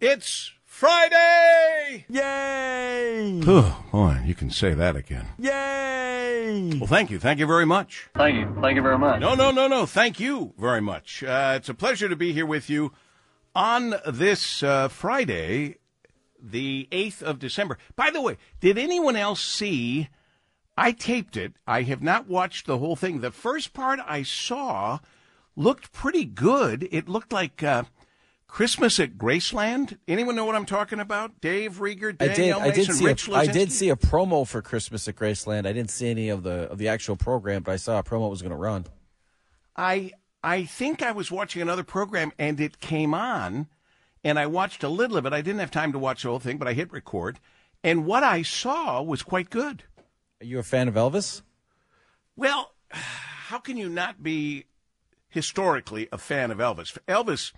It's Friday! Yay! Oh, boy, you can say that again. Yay! Well, thank you. Thank you very much. Thank you. Thank you very much. No, no, no, no. Thank you very much. Uh, it's a pleasure to be here with you on this uh, Friday, the 8th of December. By the way, did anyone else see? I taped it. I have not watched the whole thing. The first part I saw looked pretty good. It looked like. Uh, Christmas at Graceland. Anyone know what I'm talking about? Dave Rieger, Danielle I did. Mason, I did see. Rich A, I did see a promo for Christmas at Graceland. I didn't see any of the of the actual program, but I saw a promo was going to run. I I think I was watching another program and it came on, and I watched a little of it. I didn't have time to watch the whole thing, but I hit record, and what I saw was quite good. Are you a fan of Elvis? Well, how can you not be historically a fan of Elvis? Elvis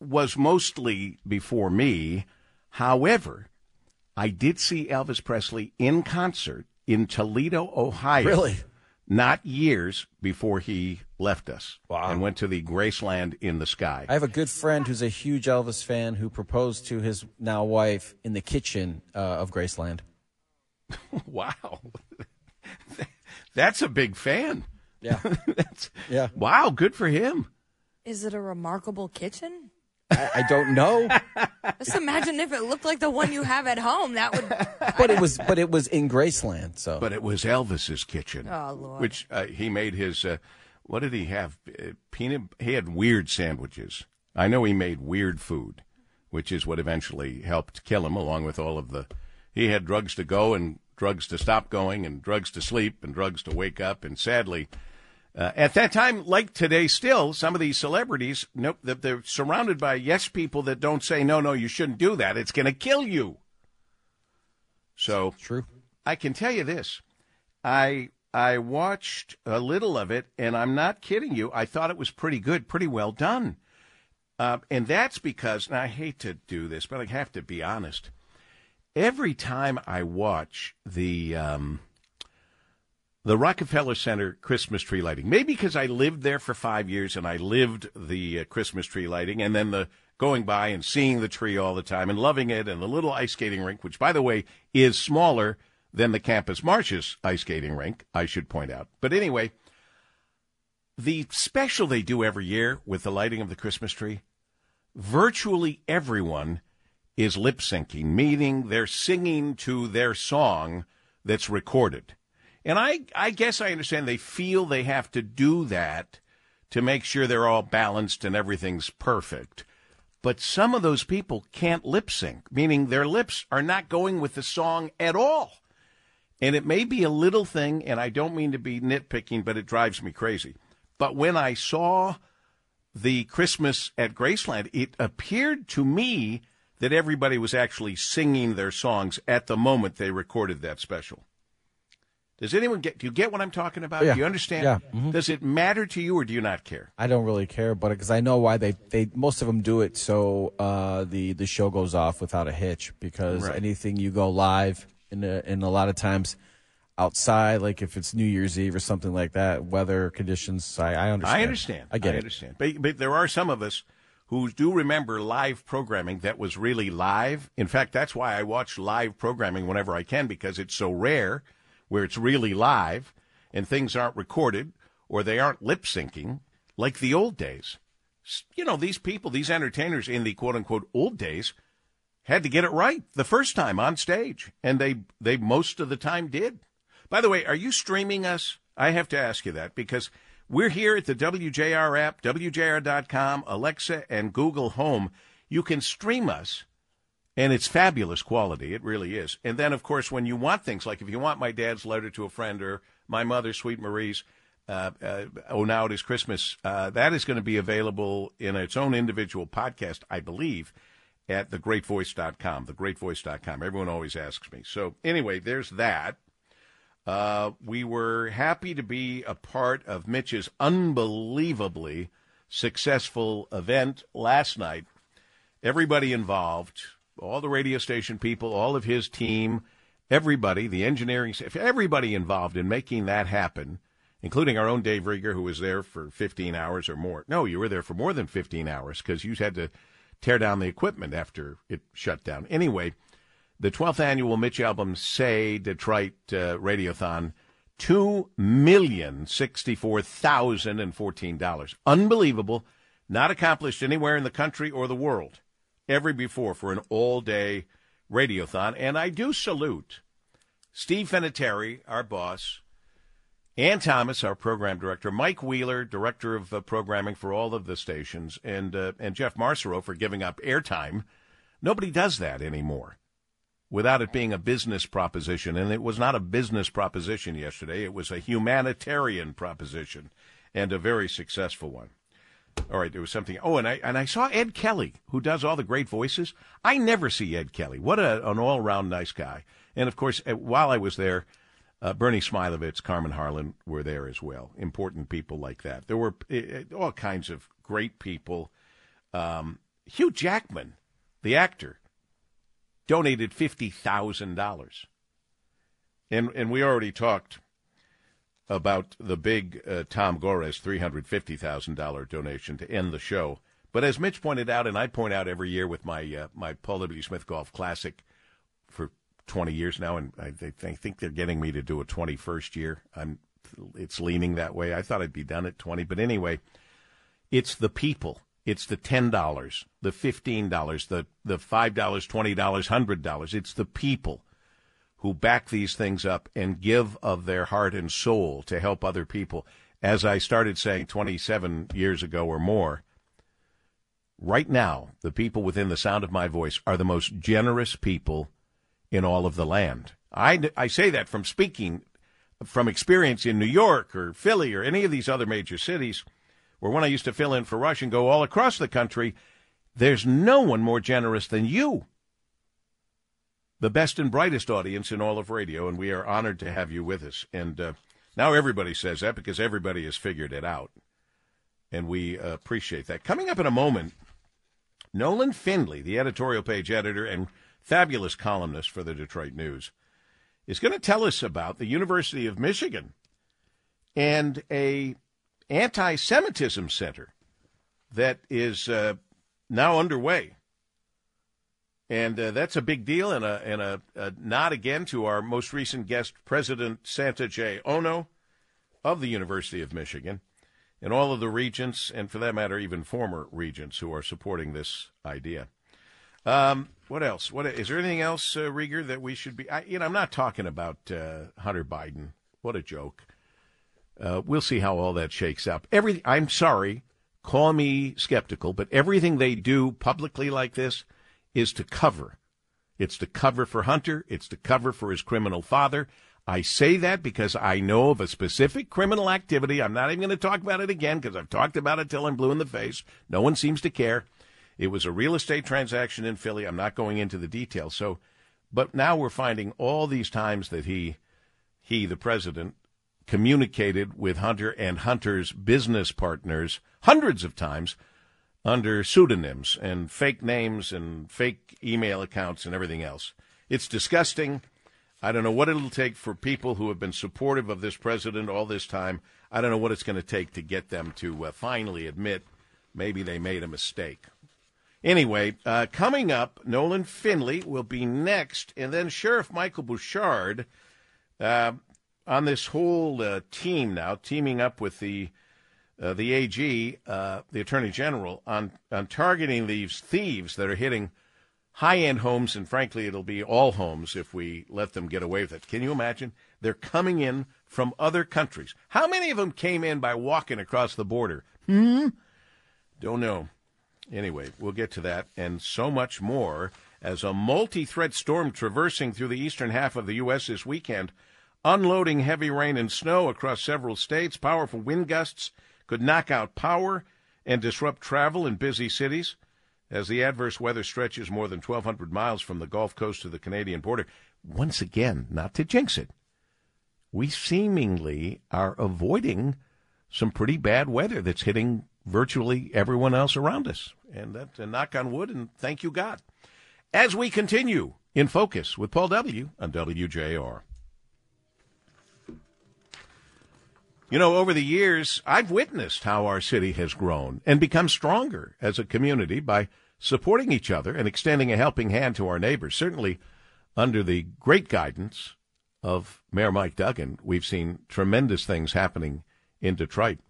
was mostly before me. However, I did see Elvis Presley in concert in Toledo, Ohio. Really? Not years before he left us Wow. and went to the Graceland in the sky. I have a good friend who's a huge Elvis fan who proposed to his now wife in the kitchen uh, of Graceland. wow. That's a big fan. Yeah, That's, yeah. wow, good for him. Is it a remarkable kitchen? I, I don't know, Just imagine if it looked like the one you have at home. That would. but it was but it was in Graceland. So But it was Elvis's kitchen. Oh, Lord. Which uh, he made his. Uh, what did he have? Uh, peanut. He had weird sandwiches. I know he made weird food, which is what eventually helped kill him, along with all of the. He had drugs to go and drugs to stop going, and drugs to sleep, and drugs to wake up, and sadly. Uh, at that time, like today, still some of these celebrities, nope, they're, they're surrounded by yes people that don't say no, no, you shouldn't do that. It's going to kill you. So true. I can tell you this. I I watched a little of it, and I'm not kidding you. I thought it was pretty good, pretty well done. Uh, and that's because, and I hate to do this, but I have to be honest. Every time I watch the um, the Rockefeller Center Christmas tree lighting, maybe because I lived there for five years and I lived the uh, Christmas tree lighting, and then the going by and seeing the tree all the time and loving it, and the little ice skating rink, which by the way is smaller than the Campus Martius ice skating rink, I should point out. But anyway, the special they do every year with the lighting of the Christmas tree, virtually everyone is lip syncing, meaning they're singing to their song that's recorded. And I, I guess I understand they feel they have to do that to make sure they're all balanced and everything's perfect. But some of those people can't lip sync, meaning their lips are not going with the song at all. And it may be a little thing, and I don't mean to be nitpicking, but it drives me crazy. But when I saw the Christmas at Graceland, it appeared to me that everybody was actually singing their songs at the moment they recorded that special. Does anyone get? Do you get what I'm talking about? Yeah. Do you understand? Yeah. Mhm. Does it matter to you, or do you not care? I don't really care, but because I know why they, they most of them do it so uh, the the show goes off without a hitch. Because Right. anything you go live in a, in a lot of times outside, like if it's New Year's Eve or something like that, weather conditions, I, I understand. I understand. I get it. understand. But, but there are some of us who do remember live programming that was really live. In fact, that's why I watch live programming whenever I can because it's so rare where it's really live and things aren't recorded or they aren't lip syncing like the old days. You know, these people, these entertainers in the quote unquote old days had to get it right the first time on stage, and they they most of the time did. By the way, are you streaming us? I have to ask you that because we're here at the WJR app, WJR.com, Alexa, and Google Home. You can stream us, and it's fabulous quality. It really is. And then, of course, when you want things like if you want my dad's letter to a friend or my mother, Sweet Marie's, uh, uh, Oh Now It Is Christmas, uh, that is going to be available in its own individual podcast, I believe, at thegreatvoice.com. Thegreatvoice.com. Everyone always asks me. So, anyway, there's that. Uh, we were happy to be a part of Mitch's unbelievably successful event last night. Everybody involved, all the radio station people, all of his team, everybody, the engineering staff, everybody involved in making that happen, including our own Dave Rieger, who was there for 15 hours or more. No, you were there for more than 15 hours because you had to tear down the equipment after it shut down. Anyway, the 12th annual Mitch Albom Say Detroit uh, Radiothon, two million sixty-four thousand and fourteen dollars. Unbelievable, not accomplished anywhere in the country or the world ever before for an all-day radiothon. And I do salute Steve Finateri, our boss, Ann Thomas, our program director, Mike Wheeler, director of uh, programming for all of the stations, and uh, and Jeff Marcero for giving up airtime. Nobody does that anymore without it being a business proposition. And it was not a business proposition yesterday, it was a humanitarian proposition and a very successful one. All right, there was something. Oh, and I and I saw Ed Kelly, who does all the great voices. I never see Ed Kelly. What a, an all around nice guy. And of course, while I was there, uh, Bernie Smilovitz, Carmen Harlan were there as well. Important people like that. There were uh, all kinds of great people. Um, Hugh Jackman, the actor, donated fifty thousand dollars, and and we already talked about the big uh, Tom Gores three hundred fifty thousand dollar donation to end the show. But as Mitch pointed out, and I point out every year with my uh, my Paul W. Smith Golf Classic for 20 years now, and I, I think they're getting me to do a 21st year. I'm, it's leaning that way. I thought I'd be done at 20, but anyway, it's the people. It's the ten dollars, the fifteen dollars, the the five dollars, twenty dollars, hundred dollars. It's the people who back these things up and give of their heart and soul to help other people. As I started saying 27 years ago or more, right now, the people within the sound of my voice are the most generous people in all of the land. I, I say that from speaking from experience in New York or Philly or any of these other major cities, where when I used to fill in for Rush and go all across the country, there's no one more generous than you. The best and brightest audience in all of radio, and we are honored to have you with us. And uh, now everybody says that because everybody has figured it out. And we uh, appreciate that. Coming up in a moment, Nolan Finley, the editorial page editor and fabulous columnist for the Detroit News, is going to tell us about the University of Michigan and a anti-Semitism center that is uh, now underway. And uh, that's a big deal and, a, and a, a, nod again to our most recent guest, President Santa J. Ono of the University of Michigan, and all of the regents, and for that matter, even former regents who are supporting this idea. Um, what else? What is there anything else, uh, Rieger, that we should be? I, you know, I'm not talking about uh, Hunter Biden. What a joke. Uh, we'll see how all that shakes up. Every, I'm sorry, call me skeptical, but everything they do publicly like this is to cover. It's to cover for Hunter. It's to cover for his criminal father. I say that because I know of a specific criminal activity. I'm not even going to talk about it again because I've talked about it till I'm blue in the face. No one seems to care. It was a real estate transaction in Philly. I'm not going into the details. So, but now we're finding all these times that he, he, the president, communicated with Hunter and Hunter's business partners hundreds of times under pseudonyms and fake names and fake email accounts and everything else. It's disgusting. I don't know what it'll take for people who have been supportive of this president all this time. I don't know what it's going to take to get them to uh, finally admit maybe they made a mistake. Anyway, uh, coming up, Nolan Finley will be next, and then Sheriff Michael Bouchard uh, on this whole uh, team now, teaming up with the uh, the AG, uh, the Attorney General, on on targeting these thieves that are hitting high end homes, and frankly, it'll be all homes if we let them get away with it. Can you imagine? They're coming in from other countries. How many of them came in by walking across the border? Hmm. Don't know. Anyway, we'll get to that and so much more as a multi threat storm traversing through the eastern half of the U.S. this weekend, unloading heavy rain and snow across several states. Powerful wind gusts could knock out power and disrupt travel in busy cities as the adverse weather stretches more than 1,200 miles from the Gulf Coast to the Canadian border. Once again, not to jinx it, we seemingly are avoiding some pretty bad weather that's hitting virtually everyone else around us. And that's a knock on wood, and thank you, God. As we continue in focus with Paul W. on WJR. You know, over the years, I've witnessed how our city has grown and become stronger as a community by supporting each other and extending a helping hand to our neighbors. Certainly, under the great guidance of Mayor Mike Duggan, we've seen tremendous things happening in Detroit.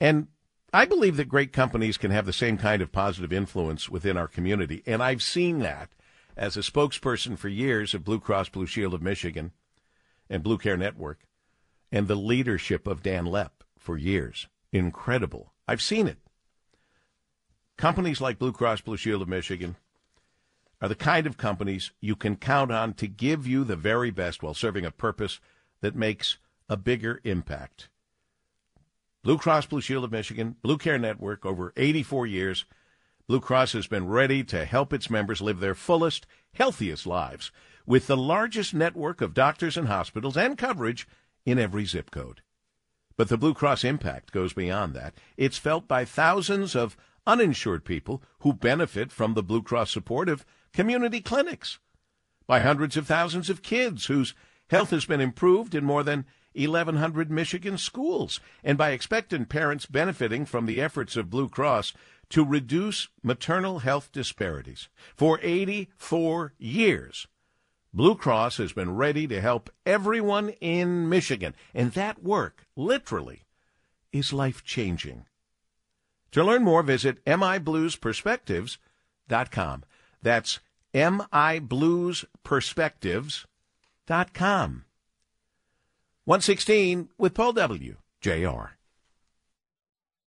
And I believe that great companies can have the same kind of positive influence within our community. And I've seen that as a spokesperson for years of Blue Cross Blue Shield of Michigan and Blue Care Network and the leadership of Dan Loepp for years. Incredible. I've seen it. Companies like Blue Cross Blue Shield of Michigan are the kind of companies you can count on to give you the very best while serving a purpose that makes a bigger impact. Blue Cross Blue Shield of Michigan, Blue Care Network, over 84 years. Blue Cross has been ready to help its members live their fullest, healthiest lives with the largest network of doctors and hospitals and coverage in every zip code. But the Blue Cross impact goes beyond that. It's felt by thousands of uninsured people who benefit from the Blue Cross support of community clinics, by hundreds of thousands of kids whose health has been improved in more than 1,100 Michigan schools, and by expectant parents benefiting from the efforts of Blue Cross to reduce maternal health disparities. For 84 years, Blue Cross has been ready to help everyone in Michigan, and that work, literally, is life changing. To learn more, visit mibluesperspectives.com. That's mibluesperspectives.com. 116 with Paul W. Jr.